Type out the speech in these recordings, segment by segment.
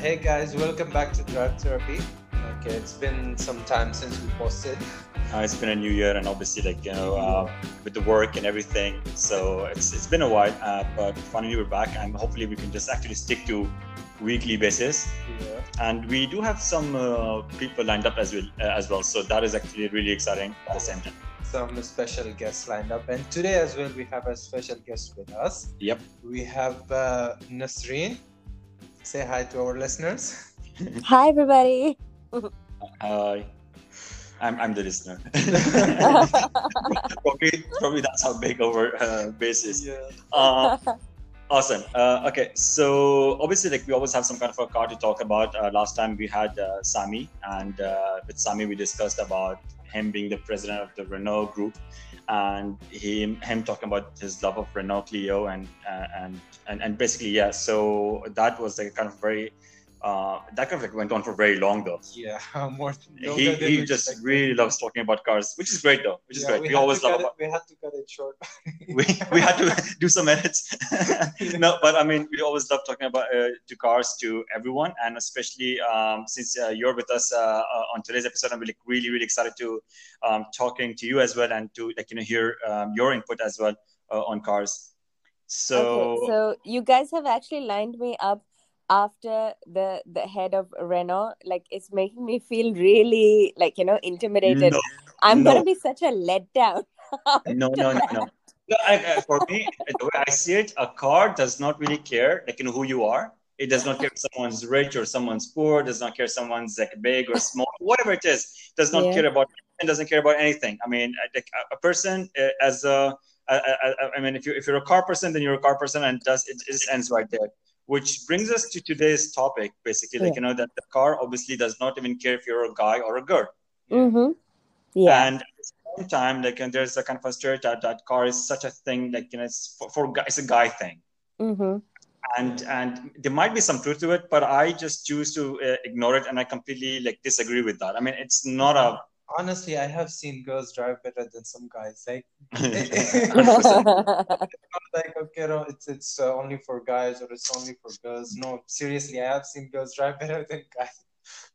Hey guys, welcome back to Drive Therapy. Okay, it's been some time since we posted. Uh, it's been a new year, and obviously, like you know, uh, with the work and everything, so it's it's been a while. Uh, but finally, we're back, and hopefully, we can just actually stick to weekly basis. Yeah. And we do have some uh, people lined up as well, uh, as well. So that is actually really exciting at the same time. Some special guests lined up, and today as well we have a special guest with us. Yep. We have uh, Nasreen. Say hi to our listeners. Hi, everybody. Hi. I'm, I'm the listener. probably, probably that's how big our uh, base is. Yeah. Uh, awesome. Uh, okay, so obviously, like we always have some kind of a car to talk about. Uh, last time we had uh, Sami, and uh, with Sami we discussed about him being the president of the Renault Group, and him him talking about his love of Renault Clio, and uh, and and and basically, yeah. So that was like kind of very. Uh, that kind of like went on for very long though. Yeah, more. He, than he we just expected. really loves talking about cars, which is great though. Which is Yeah, great. We, had always love cut about We had to cut it short. we, we had to do some edits. no, but I mean, we always love talking about uh, to cars to everyone, and especially um, since uh, you're with us uh, uh, on today's episode, I'm really, really, really excited to um, talking to you as well, and to like you know hear um, your input as well uh, on cars. So, okay, so you guys have actually lined me up after the the head of Renault. Like, it's making me feel really like you know intimidated. no, I'm no. gonna be such a letdown. no, no, no, no. No, I, for me, the way I see it, a car does not really care, like you know who you are. It does not care if someone's rich or someone's poor. Does not care if someone's like big or small, whatever it is. Does not Yeah. care about. It doesn't care about anything. I mean, like a, a person uh, as a, I, I, I mean, if you if you're a car person, then you're a car person, and does it, it just ends right there. Which brings us to today's topic, basically, like Yeah. you know that the car obviously does not even care if you're a guy or a girl. Mm-hmm. Yeah. And at the same time, like and there's a kind of a stereotype that car is such a thing, like you know, it's for, for guys, it's a guy thing. mm-hmm. And and there might be some truth to it, but I just choose to uh, ignore it, and I completely like disagree with that. I mean, it's not a Honestly, I have seen girls drive better than some guys. Like, like okay, no, it's it's uh, only for guys or it's only for girls. No, seriously, I have seen girls drive better than guys.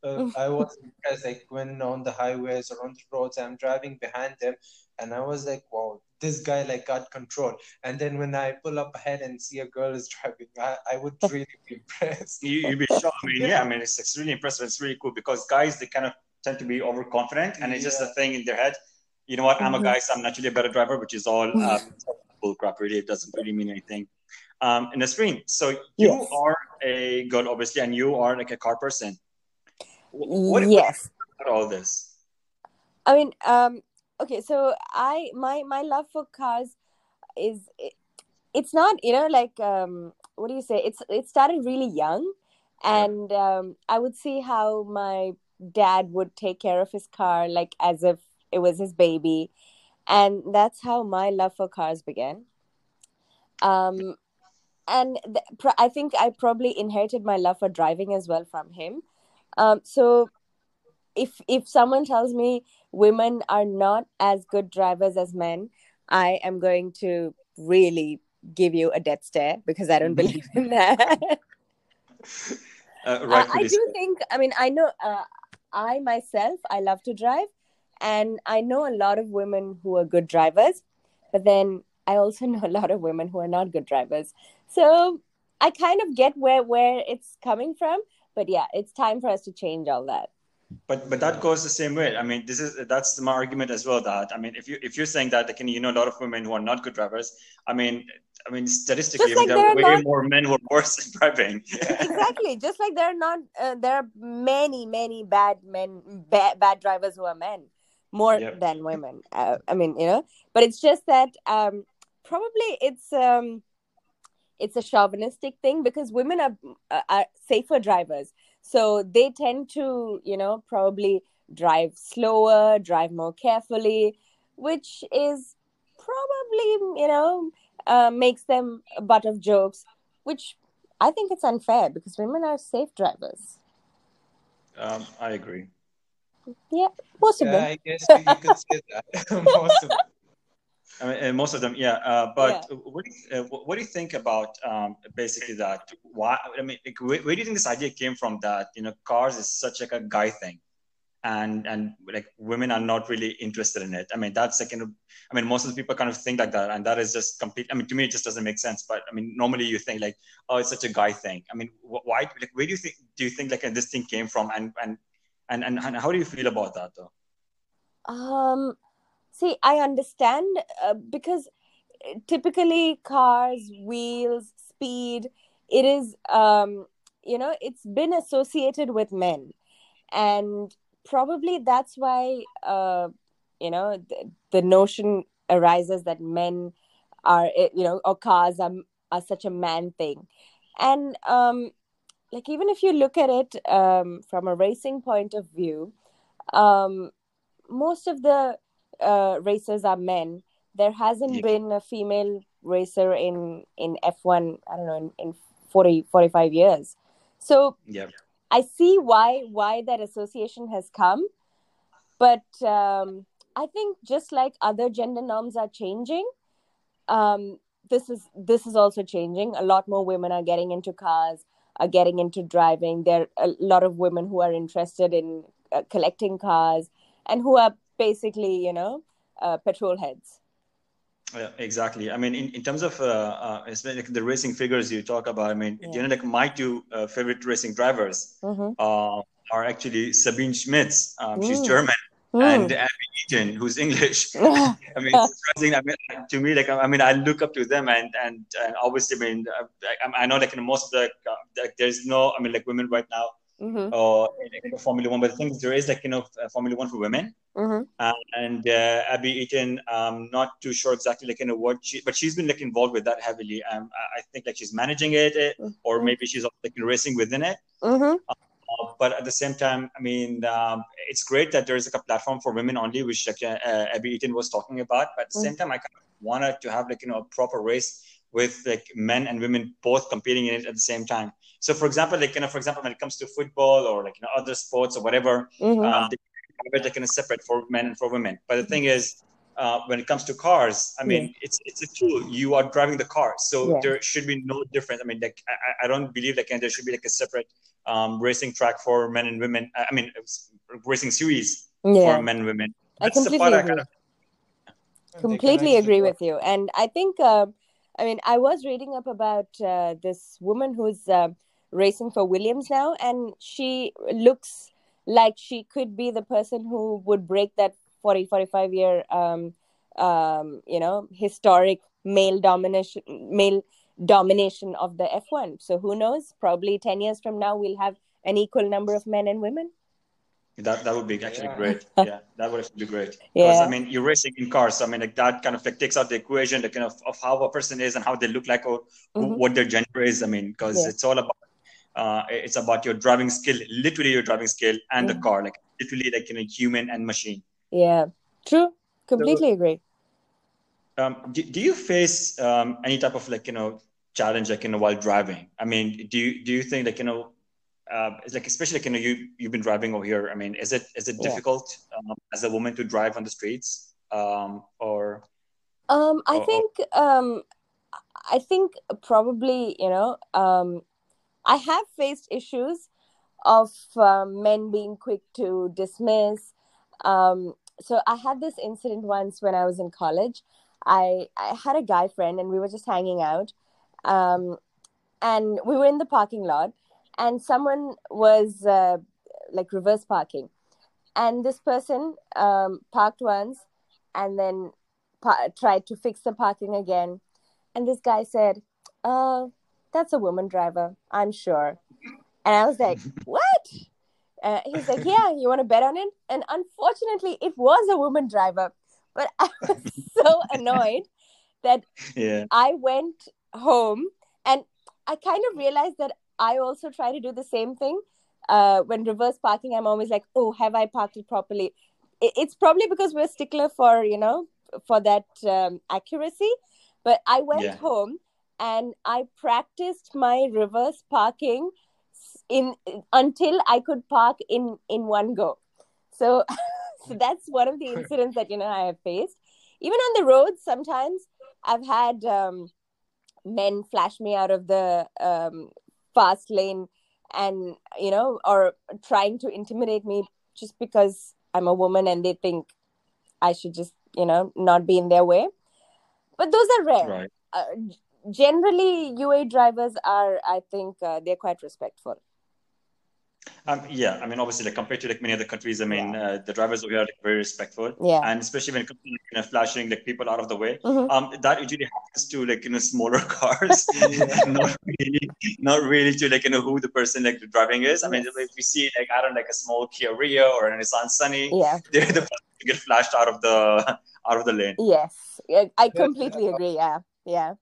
Uh, I was impressed, like when on the highways or on the roads, I'm driving behind them, and I was like, wow, this guy like got control. And then when I pull up ahead and see a girl is driving, I, I would really be impressed. you you'd be shocked. I mean, yeah, I mean, it's, it's really impressive. It's really cool because guys they kind of tend to be overconfident, and it's just a thing in their head. You know what? I'm a Mhm. guy, so I'm naturally a better driver, which is all uh, bull crap. Really, it doesn't really mean anything. Um, Nasreen, so you Yes. are a girl, obviously, and you are like a car person. Wh- What, yes. what about all this? I mean, um, okay, so I my my love for cars is it, it's not you know like um, what do you say? It's it started really young, and um, I would see how my dad would take care of his car like as if it was his baby, and that's how my love for cars began. Um, and th- pr- I think I probably inherited my love for driving as well from him. Um, so if if someone tells me women are not as good drivers as men, I am going to really give you a death stare because I don't believe in that. Uh, Uh, I rightfully do think, I mean, I know uh, I myself, I love to drive, and I know a lot of women who are good drivers, but then I also know a lot of women who are not good drivers. So I kind of get where where it's coming from, but yeah, it's time for us to change all that. But but that goes the same way. I mean, this is that's my argument as well. That I mean, if you if you're saying that, like, you know, a lot of women who are not good drivers. I mean, I mean, statistically, I mean, like there are way not- more men who are worse at driving. exactly just like there are not uh, there are many many bad men bad, bad drivers who are men more Yep. than women uh, i mean you know but it's just that um probably it's um it's a chauvinistic thing because women are, uh, are safer drivers so they tend to you know probably drive slower drive more carefully which is probably you know uh, makes them a butt of jokes which I think it's unfair because women are safe drivers. um, I agree. Yeah, possibly. Yeah, I guess you could say that. Possibly. I mean, most of them, yeah. Uh, but yeah. What, do you, uh, what do you think about um, basically that? Why? I mean, like, where, where, do you think this idea came from? That you know, cars is such like a guy thing, and and like women are not really interested in it. I mean, that's like, you know, I mean, most of the people kind of think like that, and that is just complete. I mean, to me, it just doesn't make sense. But I mean, normally you think like, oh, it's such a guy thing. I mean, why? Like, where do you think? Do you think like this thing came from? And and and and, and how do you feel about that though? Um see i understand uh, because uh, typically cars wheels speed it is um you know it's been associated with men. And probably that's why uh you know the, the notion arises that men are eh, you know or cars are, are such a man thing. And um like even if you look at it um from a racing point of view um most of the uh, racers are men. There hasn't yeah. been a female racer in in F1. I don't know in, in 40, 45 years. So yeah. I see why why that association has come, but um, I think just like other gender norms are changing, um, this is this is also changing. A lot more women are getting into cars, are getting into driving. There are a lot of women who are interested in uh, collecting cars and who are basically, you know, uh, petrol heads. Yeah, exactly. I mean, in, in terms of uh, uh, like the racing figures you talk about, I mean, yeah. you know, like my two uh, favorite racing drivers mm-hmm. uh, are actually Sabine Schmitz. Um, mm. She's German. Mm. And Abby Eaton, who's English. I mean, surprising. I mean, to me, like, I mean, I look up to them, and and, and obviously, I mean, I, I know, like, in most of the, uh, like, there's no, I mean, like, women right now mm-hmm. or in Formula One. But the thing is, there is like you know Formula One for women, mm-hmm. uh, and uh, Abby Eaton. I'm not too sure exactly like you know what she, but she's been like involved with that heavily. Um, I think like she's managing it, eh, mm-hmm. or maybe she's like racing within it. Mm-hmm. Uh, but at the same time, I mean, um, it's great that there's like a platform for women only, which like uh, Abby Eaton was talking about. But at the same time, I kind of wanted to have like you know a proper race with like men and women both competing in it at the same time. So, for example, like you know, for example, when it comes to football or like you know other sports or whatever, mm-hmm. um, they have it like in a separate for men and for women. But the thing is, uh, when it comes to cars, I mean, yeah. it's it's a tool. You are driving the car, so yeah. there should be no difference. I mean, like I, I don't believe like there should be like a separate um, racing track for men and women. I mean, racing series yeah. for men and women. That's I completely agree. Kind of... completely agree with you, and I think. Uh, I mean, I was reading up about uh, this woman who's uh, racing for Williams now, and she looks like she could be the person who would break that 40, 45 year, um, um, you know, historic male domination, male domination of the F1. So who knows? Probably 10 years from now, we'll have an equal number of men and women. That that would be actually yeah. great. Yeah, that would actually be great. Because yeah. I mean, you're racing in cars. So, I mean, like that kind of like takes out the equation, the kind of of how a person is and how they look like or mm-hmm. what their gender is. I mean, because yeah. it's all about uh, it's about your driving skill, literally your driving skill, and mm-hmm. the car, like literally like you know, human and machine. Yeah, true. Completely so, agree. Um, do, do you face um, any type of like you know challenge like you know while driving? I mean, do you do you think like you know uh, like especially like, you know you you've been driving over here. I mean, is it is it yeah. difficult um, as a woman to drive on the streets um, or? Um, I or, think um, I think probably you know um, I have faced issues of um, men being quick to dismiss. Um, so I had this incident once when I was in college. I, I had a guy friend and we were just hanging out. Um, and we were in the parking lot and someone was uh, like reverse parking. And this person um, parked once and then pa- tried to fix the parking again. And this guy said, uh, that's a woman driver, I'm sure. And I was like, what? Uh, he's like, yeah, you want to bet on it? And unfortunately, it was a woman driver. But I was so annoyed that yeah. I went home and I kind of realized that I also try to do the same thing. Uh, when reverse parking, I'm always like, oh, have I parked it properly? It's probably because we're stickler for, you know, for that um, accuracy. But I went yeah. home and I practiced my reverse parking in until I could park in in one go. So, so that's one of the incidents that you know I have faced. even on the roads sometimes i've had um, men flash me out of the um, fast lane and you know or trying to intimidate me just because i'm a woman and they think i should just you know not be in their way. But those are rare. Right. uh, generally UAE drivers are i think uh, they're quite respectful Um, yeah, I mean, obviously, like compared to like many other countries, I mean, uh, the drivers over here are like, very respectful, yeah and especially when it comes to like, you know, flashing like people out of the way. Mhm. Um, that usually happens to like you know smaller cars, not really, not really to like you know who the person like the driving is. I mean, Yes. if we see like I don't know, like a small Kia Rio or a Nissan Sunny, yeah they're the first to get flashed out of the out of the lane. yes Yeah, i Yeah. completely agree yeah yeah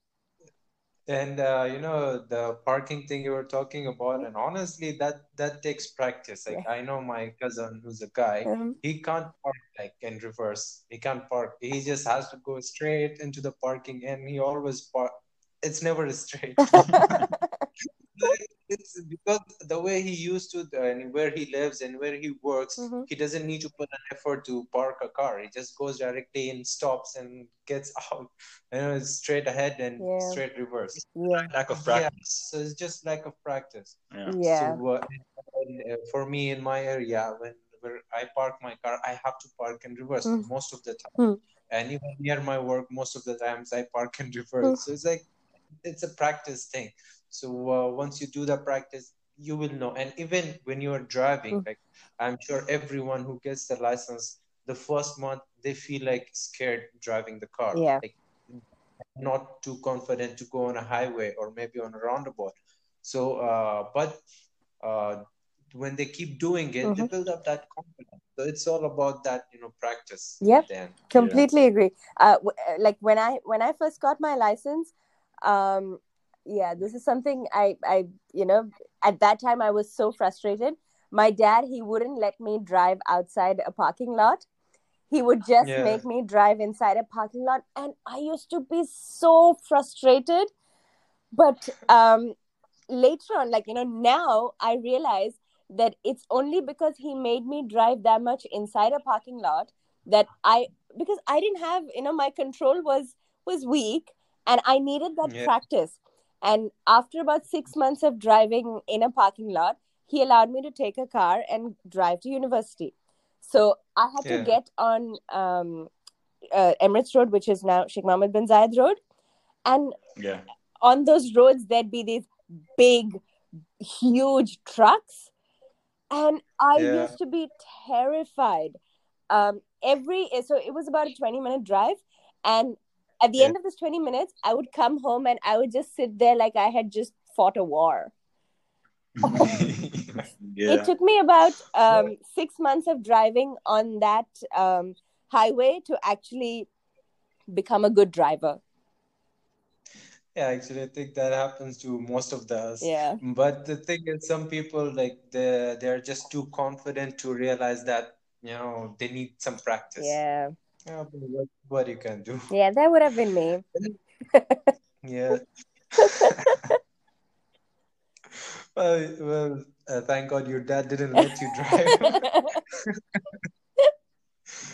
And uh, you know the parking thing you were talking about, and honestly, that that takes practice. Like I know my cousin who's a guy, he can't park like in reverse. He can't park. He just has to go straight into the parking, and he always park. It's never straight. It's because the way he used to, and where he lives and where he works, Mhm. he doesn't need to put an effort to park a car. He just goes directly and stops and gets out. You know, it's straight ahead and Yeah. straight reverse. yeah Lack of practice Yeah, practice. so it's just lack of practice. Yeah. yeah So uh, and, uh, for me in my area, when where I park my car, I have to park in reverse Mm. most of the time. Mm. And even near my work, most of the times I park in reverse. Mm. So it's like it's a practice thing. So uh, once you do the practice, you will know. And even when you are driving, Mm. like I'm sure everyone who gets the license, the first month they feel like scared driving the car. Yeah. Like not too confident to go on a highway or maybe on a roundabout. So, uh, but uh, when they keep doing it, they Mhm. build up that confidence. So it's all about that, you know, practice. Then. completely agree uh w- like when i when i first got my license um yeah this is something i i you know at that time i was so frustrated my dad he wouldn't let me drive outside a parking lot he would just Yeah. make me drive inside a parking lot and i used to be so frustrated but um later on like you know now i realize that it's only because he made me drive that much inside a parking lot that i because i didn't have you know my control was was weak and i needed that Yeah. practice and after about 6 months of driving in a parking lot he allowed me to take a car and drive to university. So i had to get on um, uh, emirates road which is now sheikh mohammed bin zayed road. And Yeah. on those roads there'd be these big huge trucks. And i Yeah. used to be terrified. Um every so it was about a 20 minute drive. And at the Yeah. end of this 20 minutes i would come home and i would just sit there like i had just fought a war Yeah. it took me about um, six months of driving on that um, highway to actually become a good driver Yeah, actually, I think that happens to most of us. yeah But the thing is, some people like they they're just too confident to realize that you know they need some practice. yeah Yeah, but what, what you can do? yeah that would have been me Yeah. Well, well, uh, thank God your dad didn't let you drive.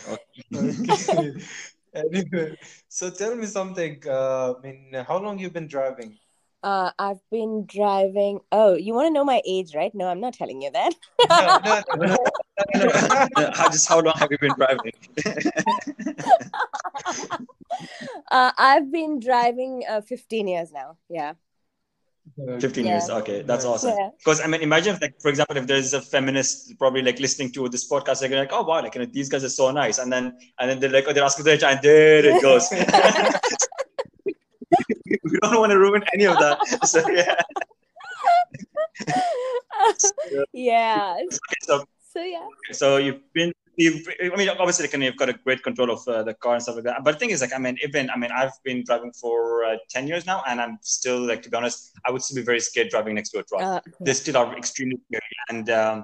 Okay. Anyway, so tell me something. Uh, I mean, how long you've been driving? Uh, I've been driving. Oh, you want to know my age, right? No, I'm not telling you that. No, no, no. How, just how long have you been driving? uh, I've been driving uh, 15 years now. Yeah. 15 Yeah. years. Okay, that's Nice. awesome. Yeah. Because I mean, imagine if, like, for example, if there's a feminist probably like listening to this podcast, they're like, oh wow, like you know, these guys are so nice, and then and then they're like, oh, they're asking their age, and there it goes. we don't want to ruin any of that. So yeah. yeah. So So yeah. so you've been you've I mean obviously like, you've got a great control of uh, the car and stuff like that. But the thing is like I mean even I mean I've been driving for uh, ten years now, and I'm still like to be honest, I would still be very scared driving next to a truck. Uh, they still are extremely scary and um,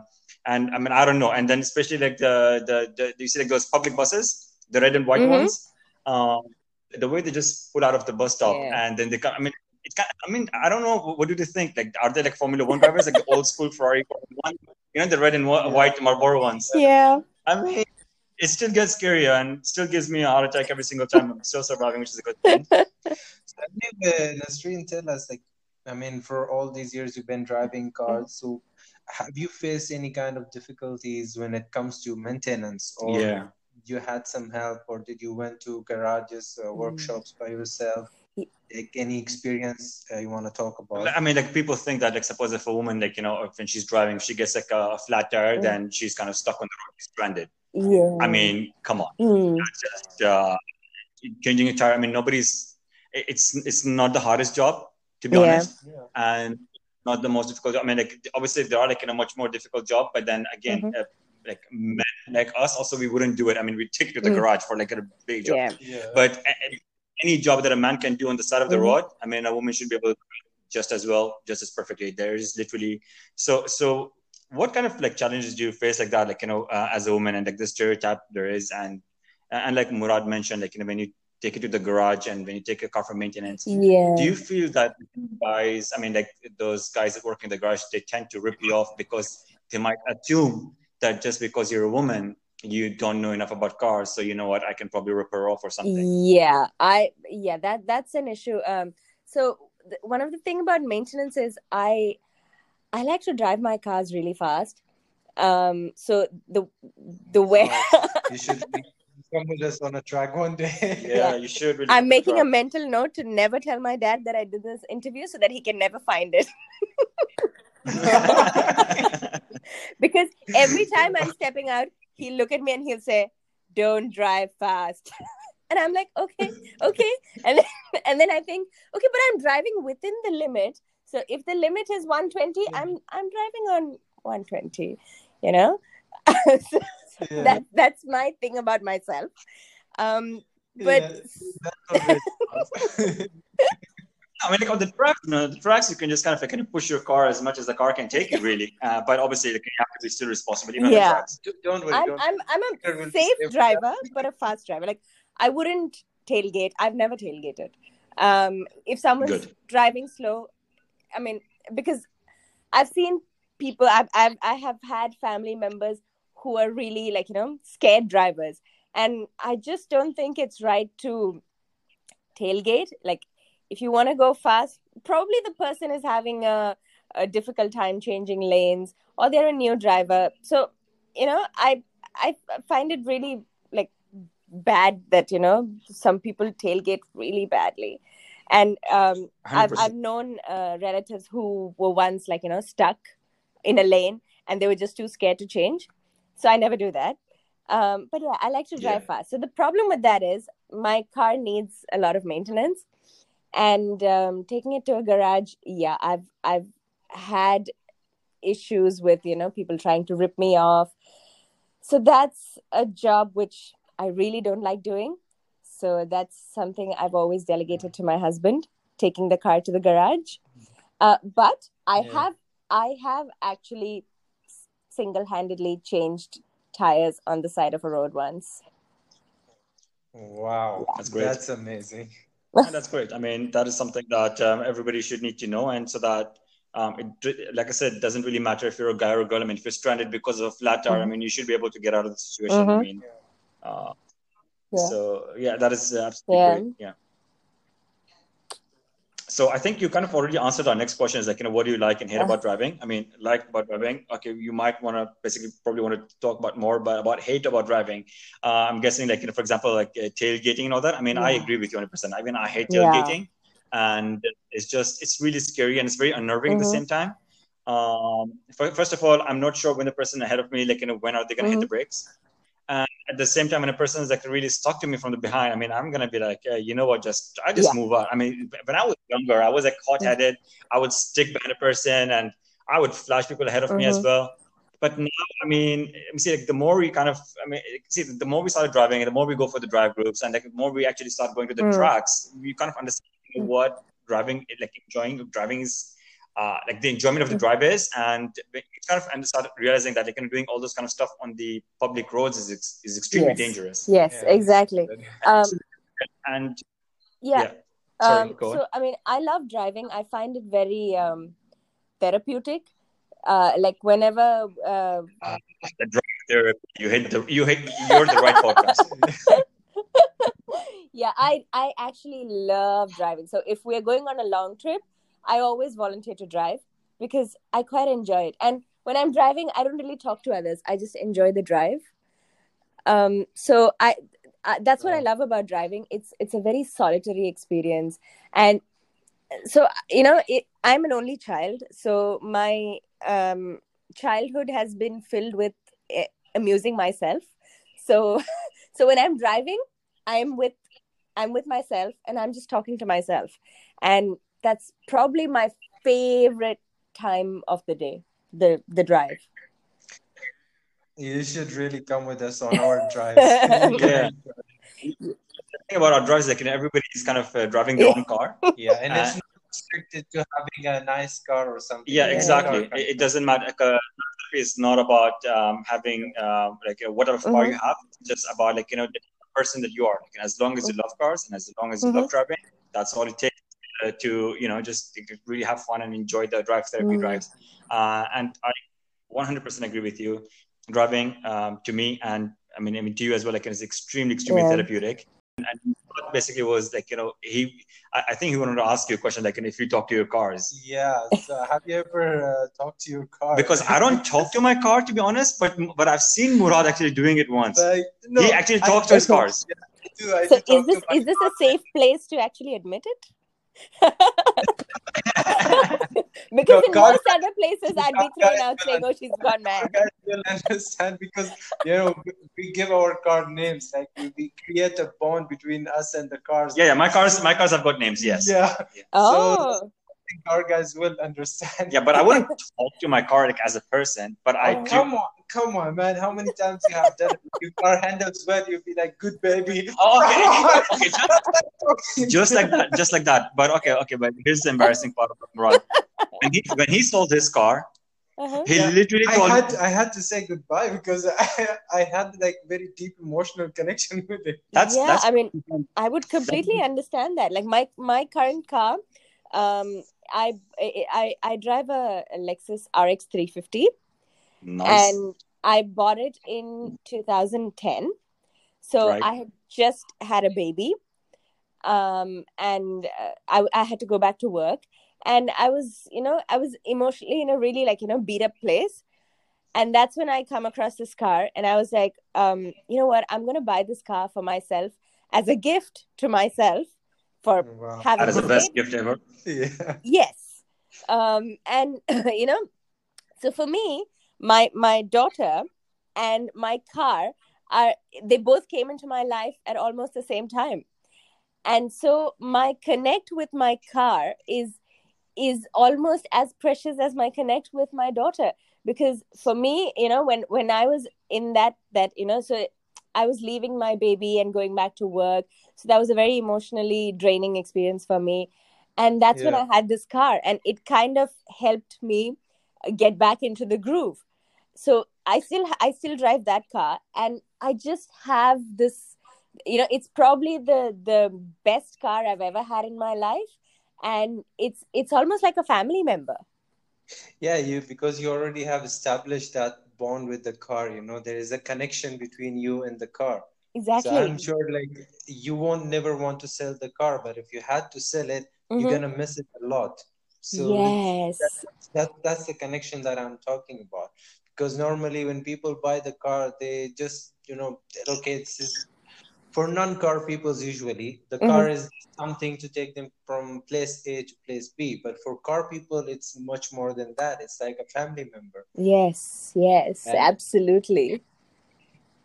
and I mean I don't know and then especially like the the, the you see like those public buses the red and white Mhm. ones um, the way they just pull out of the bus stop Yeah. and then they come I mean it's kind I mean I don't know what, what do they think like are they like Formula One drivers like the old school Ferrari Formula One you know the red and white Marlboro ones yeah. I mean it still gets scarier and still gives me a heart attack every single time. I'm still surviving, which is a good thing. So, I mean, uh, Nasreen, tell us, like, I mean, for all these years you've been driving cars, so have you faced any kind of difficulties when it comes to maintenance, or Yeah. you had some help, or did you went to garages, uh, workshops by yourself? Ye- Like any experience uh, you want to talk about? I mean, like people think that, like, suppose if a woman, like, you know, if when she's driving, if she gets like a flat tire, Mm. then she's kind of stuck on the road, stranded. Yeah. I mean, come on. Mm. just uh, changing a tire. I mean, nobody's. It's it's not the hardest job to be Yeah. honest, Yeah. and not the most difficult. Job. I mean, like obviously there are like in a much more difficult job, but then again, Mhm. uh, like men like us, also we wouldn't do it. I mean, we take it to the Mm. garage for like a big job, Yeah. Yeah. but a- a- any job that a man can do on the side of the Mhm. road, I mean, a woman should be able to do just as well, just as perfectly. There is literally so so. What kind of like challenges do you face like that, like you know, uh, as a woman, and like the stereotype there is, and and like Murad mentioned, like you know, when you take it to the garage and when you take a car for maintenance, Yeah. do you feel that guys, I mean, like those guys that work in the garage, they tend to rip you off because they might assume that just because you're a woman, you don't know enough about cars, so you know what, I can probably rip her off or something. Yeah, I yeah that that's an issue. Um, so th- one of the thing about maintenance is I I like to drive my cars really fast. Um, so the the way you should be- come with us on a track one day. Yeah, Yeah. you should. Really I'm making a mental note to never tell my dad that I did this interview so that he can never find it. because every time I'm stepping out, he'll look at me and he'll say, "Don't drive fast," and I'm like, "Okay, okay," and then, and then I think, "Okay, but I'm driving within the limit. So if the limit is 120, I'm I'm driving on 120. You know, so Yeah. that that's my thing about myself. Um, but Yeah, that's a bit- I mean, like on the tracks, you know, the tracks, you can just kind of like, kind of push your car as much as the car can take you, really. Uh, but obviously, like, you have to be still responsible, even on Yeah. the tracks. Don't worry. I'm Don't I'm I'm a will be safe safe driver, but a fast driver. Like I wouldn't tailgate. I've never tailgated. Um, if someone's Good. driving slow, I mean, because I've seen people. I've, I've I have had family members who are really like you know scared drivers, and I just don't think it's right to tailgate. Like if you want to go fast, probably the person is having a a difficult time changing lanes, or they're a new driver. So you know i i find it really like bad that you know some people tailgate really badly. And um i've i've known uh, relatives who were once like you know stuck in a lane and they were just too scared to change. So i never do that. Um but yeah i like to drive Yeah. fast. So the problem with that is my car needs a lot of maintenance and um taking it to a garage yeah i've i've had issues with you know people trying to rip me off so that's a job which i really don't like doing so that's something i've always delegated to my husband taking the car to the garage uh, but i Yeah. have i have actually single-handedly changed tires on the side of a road once Wow, That's great. That's amazing. And that's great. I mean, that is something that um, everybody should need to know, and so that um, it, like I said, it doesn't really matter if you're a guy or a girl. I mean, if you're stranded because of a flat tire, I Mhm. mean, you should be able to get out of the situation. I Mhm. mean, uh, Yeah. so yeah, that is absolutely Yeah. great. Yeah. So I think you kind of already answered our next question. Is like, you know, what do you like and hate Yeah. about driving? I mean, like about driving. Okay, you might want to basically probably want to talk about more, but about hate about driving. Uh, I'm guessing, like, you know, for example, like uh, tailgating and all that. I mean, I agree with you 100. percent I mean, I hate Yeah. tailgating, and it's just it's really scary and it's very unnerving at the Mhm. same time. Um, first of all, I'm not sure when the person ahead of me, like, you know, when are they going to hit the brakes? And at the same time, when a person is like really stuck to me from the behind, I mean, I'm gonna be like, you know what, just I just Yeah. move on. I mean, when I was younger, I was like hot-headed. I would stick behind a person, and I would flash people ahead of me as Mhm. well. But now, I mean, see, like the more we kind of, I mean, see, the more we started driving, and the more we go for the drive groups, and like the more we actually start going to the Mm. tracks, we kind of understand Mm. what driving, like enjoying driving is. Uh, like the enjoyment of the Mm. drive is, and we kind of and start realizing that like, you know, doing all those kind of stuff on the public roads is ex- is extremely Yes. dangerous. yes Yeah. exactly um And yeah yeah, sorry, um, go so i mean i love driving i find it very um therapeutic uh like whenever uh the drive therapy. You hit the you hit you're the right podcast. yeah, I I actually love driving. So if we're going on a long trip, I always volunteer to drive because I quite enjoy it. And when I'm driving, I don't really talk to others. I just enjoy the drive. Um, so I, I that's what I love about driving. It's it's a very solitary experience, and so you know, it, I'm an only child. So my um, childhood has been filled with uh, amusing myself. So so when I'm driving, I'm with I'm with myself, and I'm just talking to myself, and that's probably my favorite time of the day the the drive. You should really come with us on our drive yeah. The thing about our drives like you know, everybody's kind of uh, driving their own car. Yeah and uh, it's not restricted to having a nice car or something. Yeah exactly. It, it, doesn't matter uh, it's not about um, having uh, like uh, whatever car mm-hmm. you have. It's just about like you know the person that you are. Like, as long as you love cars and as long as you mm-hmm. love driving that's all it takes uh, to you know just really have fun and enjoy the drive therapy mm. drives. Uh, and I 100% agree with you. Driving um, to me and I mean I mean to you as well, like it's extremely extremely yeah. therapeutic. And basically was like you know he I, I, think he wanted to ask you a question like if you talk to your cars. Yeah. So have you ever uh, talked to your car? Because I don't talk to my car to be honest, but but I've seen Murad actually doing it once. Like, no, he actually talks to his cars. Yeah, I do, I so is this is this a safe place to actually admit it? because in most other places, I'd be thrown out saying, "Oh, she's gone mad." Guys will understand because you know we give our car names, like we create a bond between us and the cars. Yeah, yeah. My cars, my cars have got names. Yes. Yeah. yeah. Oh. So, car guys will understand. Yeah, but I wouldn't talk to my car like as a person. But I oh, come on, come on, man. How many times you have done it? Your car handles well, you'll be like, "Good baby." Oh, okay, okay, just, just, like that, just like that. But okay, okay. But here's the embarrassing part of Murad. When he when he sold his car, uh-huh. He yeah. literally I had I had to say goodbye because I I had like very deep emotional connection with it. That's yeah. That's, I mean, I would completely understand that. Like my my current car, um, I I I drive a Lexus RX 350, nice. and I bought it in 2010. So right. I had just had a baby, um, and uh, I I had to go back to work, and I was you know I was emotionally in a really like you know beat up place, and that's when I come across this car, and I was like, um, you know what, I'm gonna buy this car for myself as a gift to myself for wow. having that is the best gift ever. Yeah. Yes. Um and you know so for me my my daughter and my car are they both came into my life at almost the same time. And so my connect with my car is is almost as precious as my connect with my daughter. Because for me you know when when i was in that that you know so i was leaving my baby and going back to work. So that was a very emotionally draining experience for me. And that's yeah. when i had this car and it kind of helped me get back into the groove. So i still i still drive that car and i just have this you know it's probably the the best car i've ever had in my life. And it's it's almost like a family member. Yeah you because you already have established that bond with the car you know there is a connection between you and the car. Exactly. So i'm sure like you won't never want to sell the car but if you had to sell it mm-hmm. you're gonna miss it a lot. So yes. that, that, that's the connection that i'm talking about. Because normally when people buy the car they just you know okay it's for non-car peoples usually the mm-hmm. car is something to take them from place a to place b but for car people it's much more than that it's like a family member yes yes and, absolutely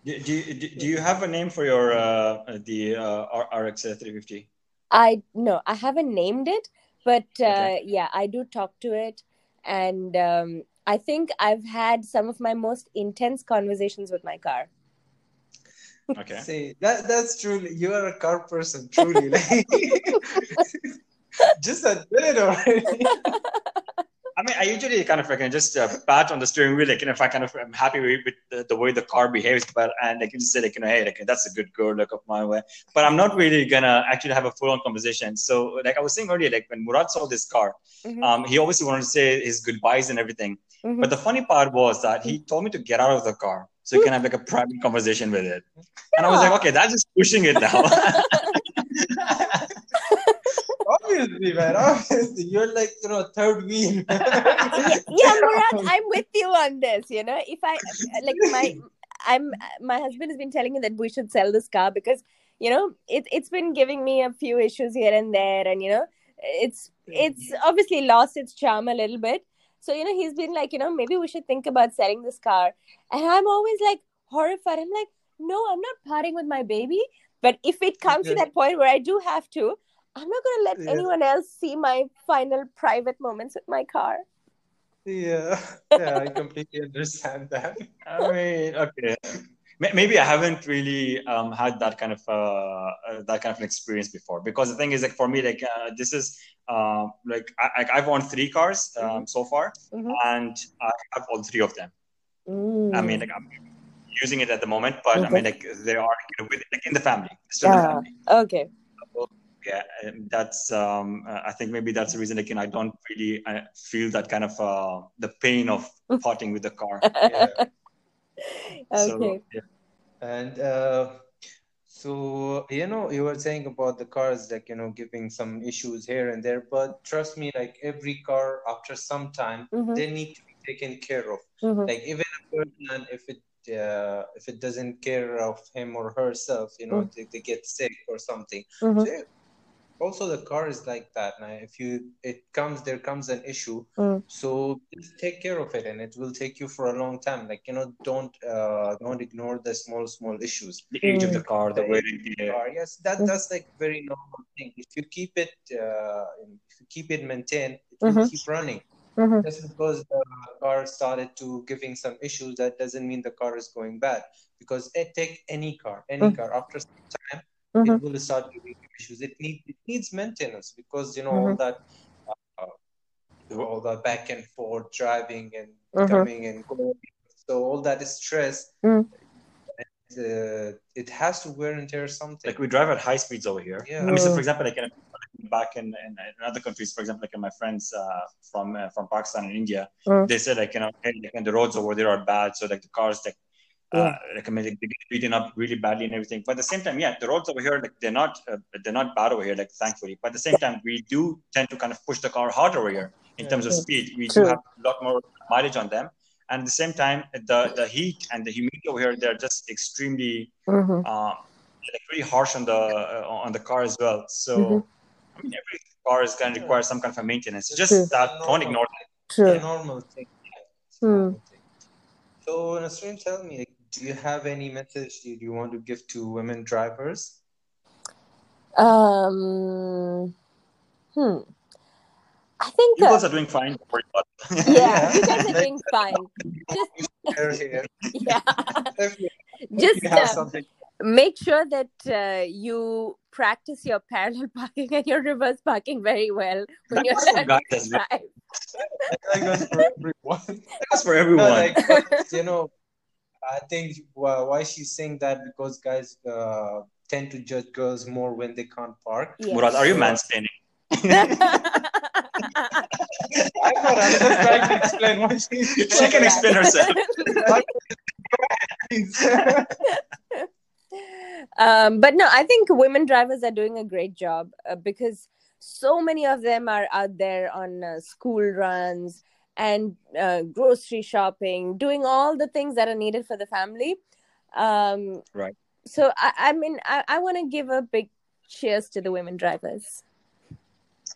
do, do, do you have a name for your uh, the uh, RX 350? I no, I haven't named it, but uh, okay. yeah, I do talk to it, and um, I think I've had some of my most intense conversations with my car. Okay. See that that's truly you are a car person, truly. like, just admit it already. I mean, I usually kind of like just uh, pat on the steering wheel, like you know, if I kind of am happy with, with the, the, way the car behaves, but and like you just say like you know, hey, like that's a good girl, look of my way. But I'm not really gonna actually have a full on conversation. So like I was saying earlier, like when Murad saw this car, mm-hmm. um, he obviously wanted to say his goodbyes and everything. Mhm. But the funny part was that he told me to get out of the car so you can have like a private conversation with it. And I was like, okay, that's just pushing it now. obviously, man. Obviously, you're like you know third wheel. yeah Murad, i'm with you on this you know if i like my i'm my husband has been telling me that we should sell this car because you know it, it's been giving me a few issues here and there and you know it's it's obviously lost its charm a little bit so you know he's been like you know maybe we should think about selling this car and i'm always like horrified i'm like no i'm not parting with my baby but if it comes to that point where i do have to i'm not going to let Yeah. anyone else see my final private moments with my car yeah, yeah, I completely understand that. I mean, okay. May- Maybe I haven't really um, had that kind of uh, uh, that kind of an experience before because the thing is like for me like uh, this is uh, like I, I- I've owned three cars um, so far Mhm. and I have all three of them. I Mm. mean like I'm using it at the moment, but I mean like they are you know, with, like in the family, still in the Ah. family. okay Yeah, that's um, uh, I think maybe that's the reason like you know, I don't really uh, feel that kind of uh, the pain of parting with the car. Yeah. So, okay yeah. And uh, so, you know, you were saying about the cars, like, you know, giving some issues here and there, but trust me, like every car, after some time, Mhm. they need to be taken care of. Mhm. Like even a person, if it uh, if it doesn't care of him or herself, you know, they, they get sick or something. Mhm. So also the car is like that. Now, if you it comes, there comes an issue. Mm. So just take care of it, and it will take you for a long time. Like you know, don't uh, don't ignore the small small issues. The age of the car, the wear and tear. Car, yes, that Mm. that's like very normal thing. If you keep it, uh, if you keep it maintained, it will Mhm. keep running. Mhm. Just because the car started to giving some issues, that doesn't mean the car is going bad. Because it take any car, any Mm. car, after some time, Mhm. it will start giving issues. It need it needs maintenance because you know all Mhm. that uh, all that back and forth driving and Mhm. coming and going. So all that stress, Mm. uh, it has to wear and tear something. Like we drive at high speeds over here. Yeah. I mean, so Mm. for example, like in, back in, in, in other countries, for example, like in my friends uh, from uh, from Pakistan and India, Mm. they said like you know, hey, like, and the roads over there are bad, so like the cars like. Uh, like I mean, like, they get beaten up really badly and everything. But at the same time, yeah, the roads over here, like they're not, uh, they're not bad over here, like thankfully. But at the same time, we do tend to kind of push the car hard over here in terms of True. speed. We True. do have a lot more mileage on them, and at the same time, the the heat and the humidity over here, they're just extremely Mhm. uh, like really harsh on the uh, on the car as well. So Mhm. I mean, every car is going to require some kind of a maintenance. It's just True. that don't ignore that. It's True. a normal thing. Yeah, Hmm. So Nasreen, tell me, like, do you have any message you you want to give to women drivers? Um. Hmm. I think. You guys are doing fine. Don't worry about it. yeah, you Yeah. guys are doing fine. Just yeah. If you, if Just you uh, make sure that uh, you practice your parallel parking and your reverse parking very well when you're That's for learning to drive. that goes for everyone. That's for No, everyone. like, you know, I think why why she's saying that because guys uh, tend to judge girls more when they can't park. Yes. Murad, are you So- mansplaining? I'm not. I'm just trying to explain why she. She can explain herself. um, but no, I think women drivers are doing a great job uh, because so many of them are out there on uh, school runs and uh, grocery shopping, doing all the things that are needed for the family. Um, Right. So I, I mean, I, I want to give a big cheers to the women drivers.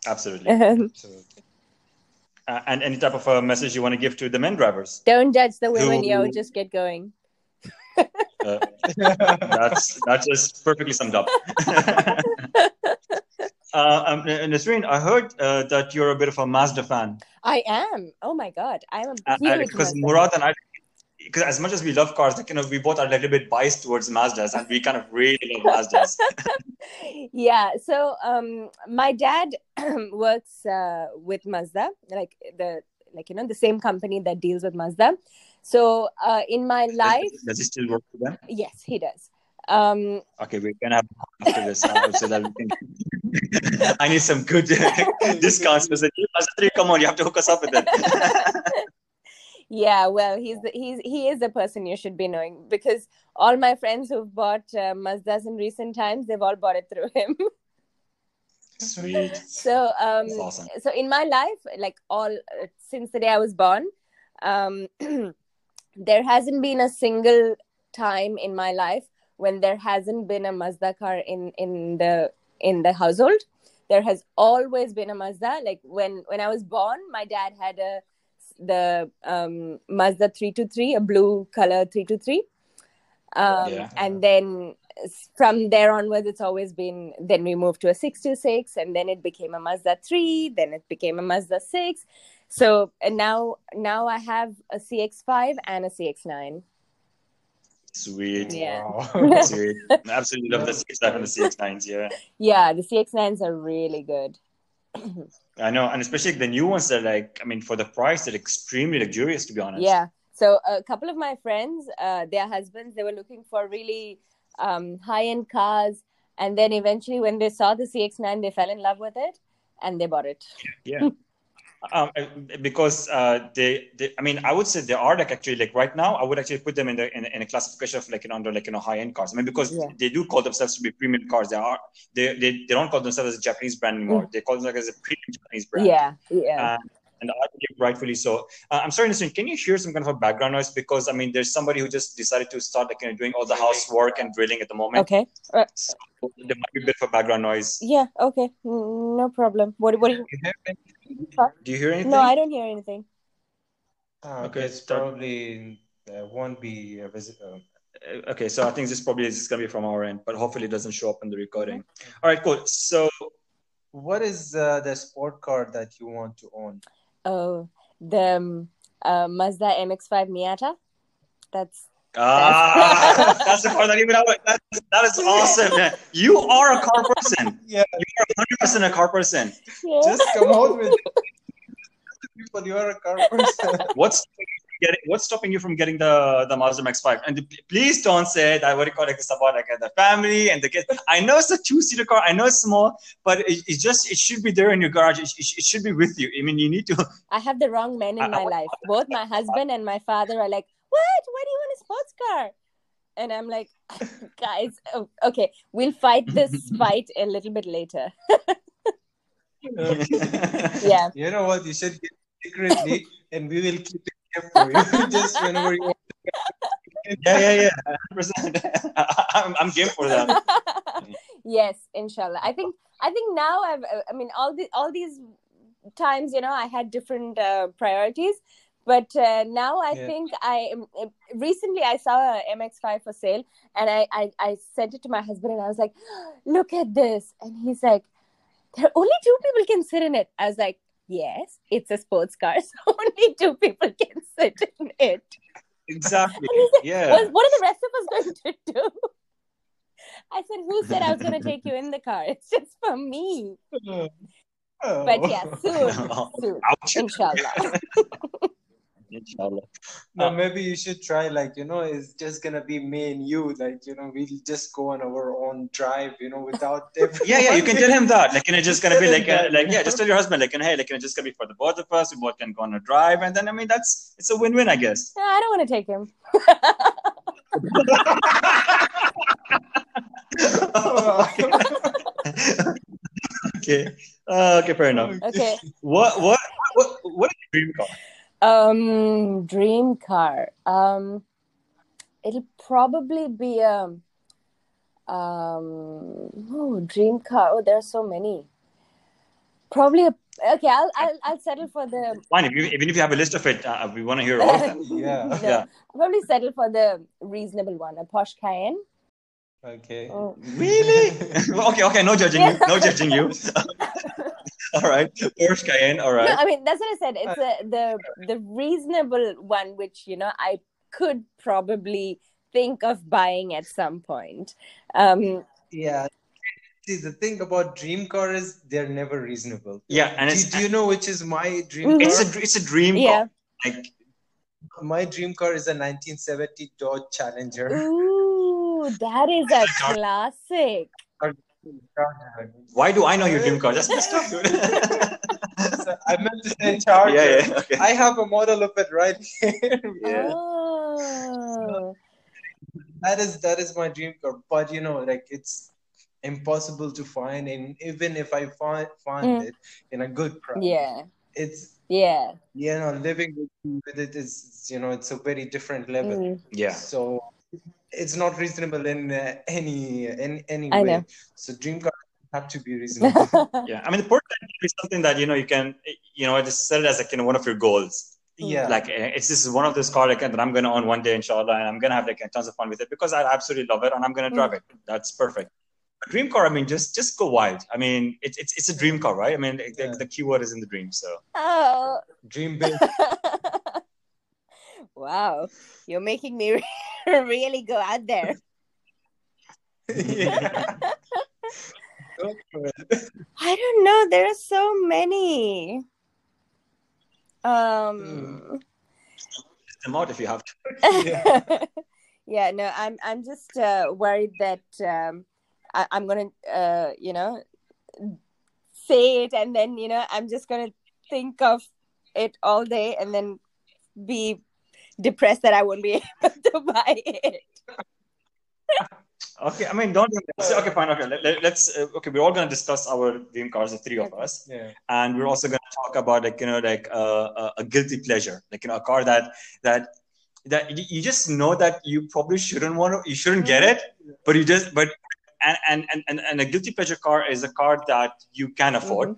Absolutely. Absolutely. Uh, and any type of a message you want to give to the men drivers? Don't judge the women, yo. Just get going. Uh, that's that's just perfectly summed up. uh, um, Nasreen, I heard uh, that you're a bit of a Mazda fan. I am. Oh my god, I'm a Uh, huge because Mazda Murad and I, because as much as we love cars, like you know, we both are a little bit biased towards Mazdas, and we kind of really love Mazdas. yeah so um my dad works uh, with mazda like the like you know the same company that deals with mazda so uh, in my life Does, it still work for them? yes he does um Okay, we're gonna have after this uh, so that we can. I need some good discounts. Because 3, come on, you have to hook us up with it. Yeah, well, he's he's he is a person you should be knowing because all my friends who've bought uh, Mazdas in recent times, they've all bought it through him. Sweet. so um, awesome. so in my life, like all uh, since the day I was born, um, there hasn't been a single time in my life when there hasn't been a Mazda car in in the in the household. There has always been a Mazda. Like when when I was born, my dad had a the um, Mazda 323, a blue color 323. Um, Yeah. And then from there onwards, it's always been. Then we moved to a 626, and then it became a Mazda 3. Then it became a Mazda 6. So and now now I have a CX5 and a CX9. Sweet. Yeah. Wow. Sweet. Absolutely love the CX5 and the CX9s. Yeah. Yeah, the CX9s are really good. I know. And especially the new ones that like, I mean, for the price, they're extremely luxurious, to be honest. Yeah. So a couple of my friends, uh, their husbands, they were looking for really um, high-end cars, and then eventually, when they saw the CX-9, they fell in love with it, and they bought it. Yeah. Um, because uh, they, they, I mean, I would say they are like actually like right now. I would actually put them in the in, in a classification of like you know, under like you know high end cars. I mean, because Yeah. they do call themselves to be premium cars. They are they they, they don't call themselves as a Japanese brand anymore. They call themselves as a premium Japanese brand. Yeah, yeah. Uh, and I believe rightfully so. Uh, I'm sorry, listen. Can you hear some kind of a background noise? Because I mean, there's somebody who just decided to start like you know, doing all the housework and drilling at the moment. okay. Uh, So there might be a bit of a background noise. yeah. Okay. Mm, No problem. What? What? Do you... You hear me? Do you hear anything? No, I don't hear anything. Ah, Okay, it's probably uh, won't be a visit. Uh, Uh, okay, so I think this probably is going to be from our end, but hopefully it doesn't show up in the recording. All right, cool. So what is uh, the sport car that you want to own? Oh, the um, uh, Mazda MX-5 Miata. That's ah, that's the part that even I would- that, that is awesome. man. You are a car person. Yeah. You are 100 percent a car person. yeah. Just come out with it. People, you are a car person. What's stopping you from getting, what's stopping you from getting the the Mazda MX-5? And p- please don't say that. What do you call it? It's about like the family and the kids. I know it's a two-seater car. I know it's small, but it, it just it should be there in your garage. It, it, it should be with you. I mean, you need to. I have the wrong men in I- I my life. Both my husband and my father are like, "What? Why do you want a sports car?" And I'm like, "Guys, oh, okay, we'll fight this fight a little bit later." Yeah. You know what? You should get secretly, and we will keep it here for you. Just whenever you want. yeah, yeah, yeah. 100%. I'm, I'm game for that. yes, inshallah. I think I think now I've I mean all the all these times you know I had different uh, priorities, but uh, now I Yeah. think I recently I saw a MX5 for sale and I, I I sent it to my husband and I was like, look at this, and he's like, there are only two people can sit in it. I was like. Yes, it's a sports car, so only two people can sit in it. Exactly. Like, Yeah. what, what are the rest of us going to do? I said, Who said I was going to take you in the car? It's just for me. Oh. But yeah, soon, soon, Ouch. inshallah. Inshallah. No, Uh, maybe you should try like you know, it's just gonna be me and you. Like you know, we'll just go on our own drive. You know, without. Yeah, yeah, you can tell him that. Like, you know, just gonna be like, him uh, like, yeah. yeah, just tell your husband, like, you know, hey, like, you know, just gonna be for the both of us. We both can go on a drive, and then I mean, that's it's a win-win, I guess. No, I don't want to take him. okay, uh, okay, fair enough. Okay. What, what, what, what is your dream car? Um, dream car. Um, it'll probably be a um, oh, dream car. Oh, there are so many. Probably a okay. I'll I'll, I'll settle for the Fine, if you, even if you have a list of it, uh, we want to hear all of them. Yeah. No, Yeah. I'll probably settle for the reasonable one, a Porsche Cayenne. Okay. Oh. Really? Okay, okay, no judging you, no judging you. all right, Porsche Cayenne, all No. I mean that's what I said. It's a, the the reasonable one, which you know I could probably think of buying at some point. Um, Yeah. See, the thing about dream car is they're never reasonable. Yeah, and Do, it's do you know which is my dream Mhm. it's a it's a dream yeah. car. Like My dream car is a 1970 Dodge Challenger. Ooh, that is a classic. Why do I know your dream car? That's messed up, dude. So I meant to say Charger. yeah, yeah. Okay. I have a model of it right here. Yeah. Oh. that is that is my dream car. But you know, like it's impossible to find, and even if I find find Mm. it in a good price, Yeah. it's Yeah. you know living with, with it is you know it's a very different level. Mm. Yeah. So it's not reasonable in uh, any in any I way. know. So dream car have to be reasonable. Yeah. I mean, the Porsche is something that you know you can you know just set it as like you know one of your goals. yeah. Like eh, it's this is one of those cars like, that I'm going to own one day, inshallah, and I'm going to have like tons of fun with it because I absolutely love it and I'm going to drive it. That's perfect. A dream car, I mean, just just go wild. I mean, it's it's it's a dream car, right? I mean, the, Yeah. the keyword is in the dream. So oh. Dream big. wow. You're making me really go out there. yeah. Go for it. I don't know. There are so many. Um. Just them out if you have to. Yeah. yeah. No, I'm. I'm just uh, worried that um, I, I'm gonna, uh, you know, say it, and then you know, I'm just gonna think of it all day, and then be depressed that I won't be able to buy it. Okay, I mean, don't. so, okay, fine. Okay, let, us Uh, okay, we're all going to discuss our dream cars, the three of Okay. us, Yeah. and we're also going to talk about like you know like uh, a, a guilty pleasure, like you know a car that that that you you just know that you probably shouldn't want to, you shouldn't get it, but you just but and and and and, and a guilty pleasure car is a car that you can afford.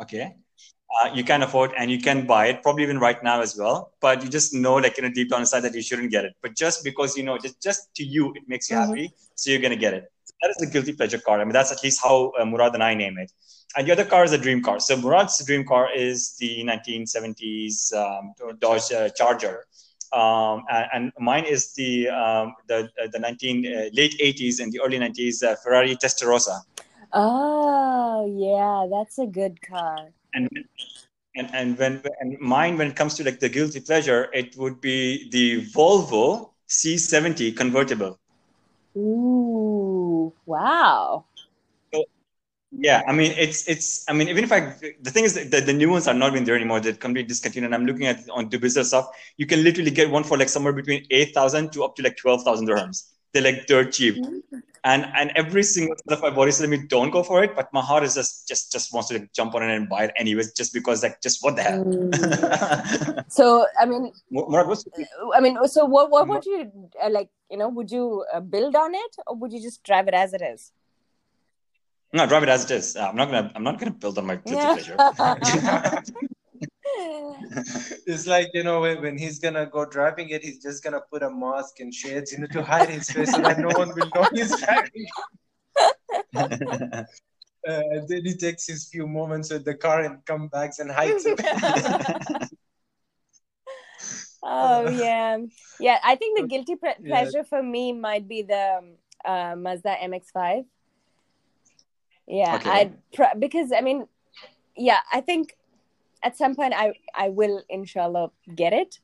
Okay. Uh, you can afford and you can buy it probably even right now as well but you just know like you know deep down inside that you shouldn't get it. But just because you know just, just to you it makes you Mhm. happy so you're going to get it. That is the guilty pleasure car i mean that's at least how uh, murad and i name it. And the other car is a dream car. So murad's dream car is the 1970s um, dodge uh, charger. Um, and, and mine is the um, the uh, the 19 uh, late 80s and the early 90s uh, ferrari testarossa. Oh yeah, that's a good car. And and and when and mine when it comes to like the guilty pleasure it would be the volvo c70 convertible. Ooh, wow. yeah i mean it's it's i mean even if i the thing is that the, new ones are not even there anymore. They're completely discontinued and i'm looking at on Dubizzle stuff. You can literally get one for like somewhere between 8000 to up to like 12000 dirhams they're like dirt cheap and and every single one of my body says to me don't go for it but my heart is just just just wants to like, jump on it and buy it anyways just because like just what the hell Mm. So I mean, what's I mean, so what? What would you uh, like? You know, would you uh, build on it, or would you just drive it as it is? No, drive it as it is. Uh, I'm not gonna. I'm not gonna build on my guilty Yeah. pleasure. It's like, you know, when, when he's gonna go driving it, he's just gonna put a mask and shades, you know, to hide his face so that no one will know he's driving. Uh, and then he takes his few moments with the car and comes back and hides it. oh yeah, yeah. I think the guilty pre- Yeah. pleasure for me might be the um, uh, Mazda MX-5. Yeah, Okay. I pr- because I mean, yeah, I think at some point I I will inshallah get it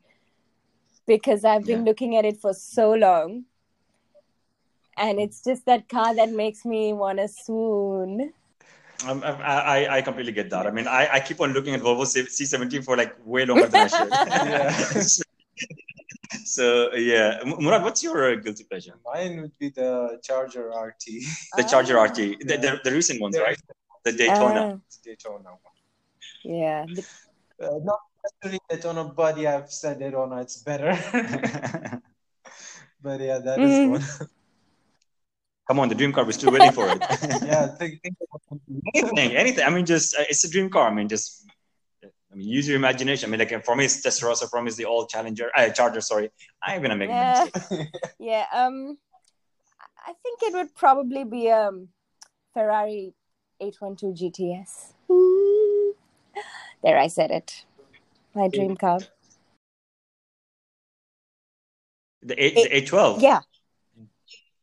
because I've been Yeah. looking at it for so long. And it's just that car that makes me want to swoon. Um, I, I I completely get that. I mean, I, I keep on looking at Volvo C- C70 for like way longer than I should. Yeah. so yeah, M- Murad, what's your uh, guilty pleasure? Mine would be the Charger RT. The Charger. RT, the, the, the recent ones, The right? The Daytona. Ah, Daytona. Yeah. Uh, not necessarily that on a yeah, I've said Daytona, it's better. but yeah, that is Mhm. one. Come on, the dream car. We're still waiting for it. yeah, think, think anything, anything. I mean, just uh, it's a dream car. I mean, just I mean, use your imagination. I mean, like for me, it's Testarossa. For me, it's the old Challenger, uh, Charger. Sorry, I'm gonna make Yeah. mistake. Yeah, um, I think it would probably be um Ferrari 812 GTS. There, I said it. My dream car. The eight, the eight twelve. Yeah.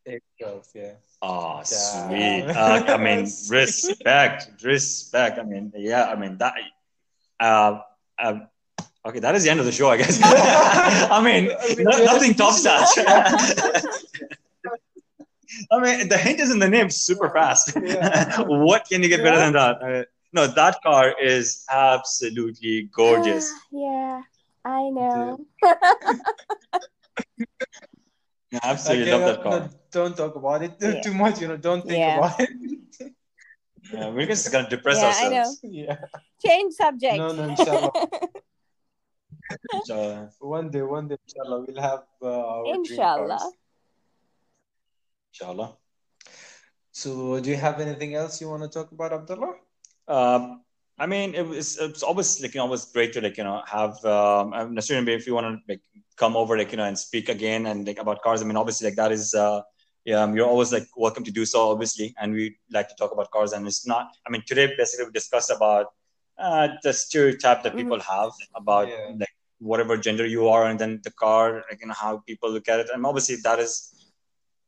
it goes, yeah. Oh, sweet. Uh, I mean, respect, respect. I mean, yeah. I mean that. Uh, uh, okay, that is the end of the show, I guess. I mean, no, nothing tops that. I mean, the hint is in the name. Super fast. What can you get better than that? No, that car is absolutely gorgeous. yeah, I know. I absolutely Okay, love that car. no, don't talk about it too, Yeah. too much. You know, don't think Yeah. about it. Yeah, we're just gonna depress Yeah, I know. ourselves. yeah. Change subject. No, no, inshallah. So, one day, one day, inshallah, we'll have uh, our dream Inshallah. inshallah. So, do you have anything else you want to talk about, Abdullah? Um, I mean, it was it's always like you know, always great to like you know have um, not if you want to like come over like you know and speak again and like about cars. I mean, obviously like that is uh, yeah, um, you're always like welcome to do so, obviously, and we like to talk about cars. And it's not. I mean, today basically we discussed about uh, the stereotype that people have about Yeah. like whatever gender you are, and then the car, like you know how people look at it. And obviously that is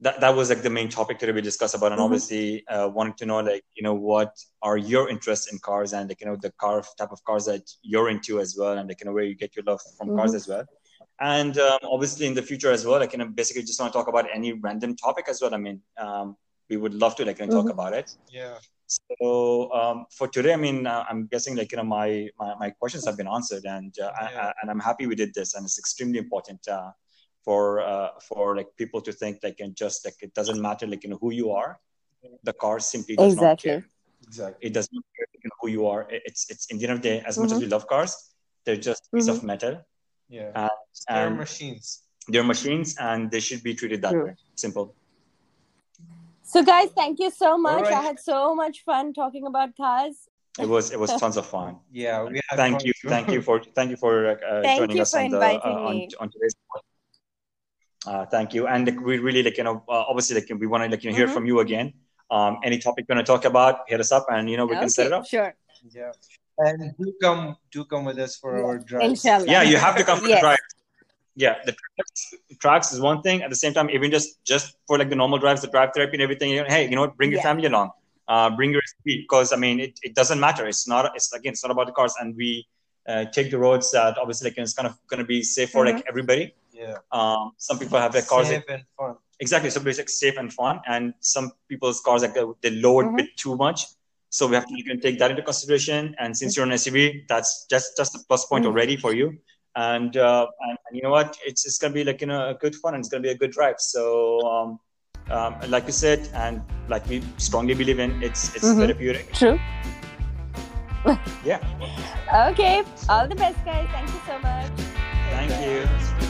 that that was like the main topic today we discussed about, and Mhm. obviously uh, wanted to know like you know what are your interests in cars and like you know the car type of cars that you're into as well, and like you know where you get your love from cars Mhm. as well. And um, obviously in the future as well, like you know basically just want to talk about any random topic as well. I mean, um, we would love to like you know, talk Mhm. about it. Yeah. So um, for today, I mean, uh, I'm guessing like you know my my, my questions have been answered, and uh, I, Yeah. I, and I'm happy we did this, and it's extremely important uh, for uh, for like people to think like and just like it doesn't matter like you know who you are, the car simply does Exactly. not care. Exactly. It does not care you know, who you are. It's it's in the end of the day, as much as we love cars, they're just a piece of metal, Yeah. Uh, They're and machines. they're machines, and they should be treated that True. way. Simple. So, guys, thank you so much. I had so much fun talking about cars. It was it was tons of fun. Yeah. We thank fun you thank you for thank you for uh, Thank joining you us for on the uh, on, on today's uh, thank you and like, we really like you know uh, obviously like we want to like you know hear Mhm. from you again um any topic you want to talk about hit us up and you know we can set it up Sure. Yeah. And do come, do come with us for our drives. Inshallah. yeah you have to come for Yes. the drive yeah the tracks, tracks is one thing at the same time even just just for like the normal drives the drive therapy and everything you know, hey you know what bring your Yeah. family along uh, bring your speed because i mean it, it doesn't matter it's not it's again it's not about the cars and we uh, take the roads that obviously like, it's kind of going to be safe for like everybody Yeah. um, some people have their cars Safe and fun. exactly so like safe and fun and some people's cars like they, lower Mhm. a bit too much so we have to you can take that into consideration and since you're an suv that's just just a plus point Mhm. already for you and, uh, and and you know what it's it's gonna be like you know a good fun and it's gonna be a good drive so um, um, like you said and like we strongly believe in it's it's Mhm. therapeutic True. yeah Okay. All the best, guys. Thank you so much. thank you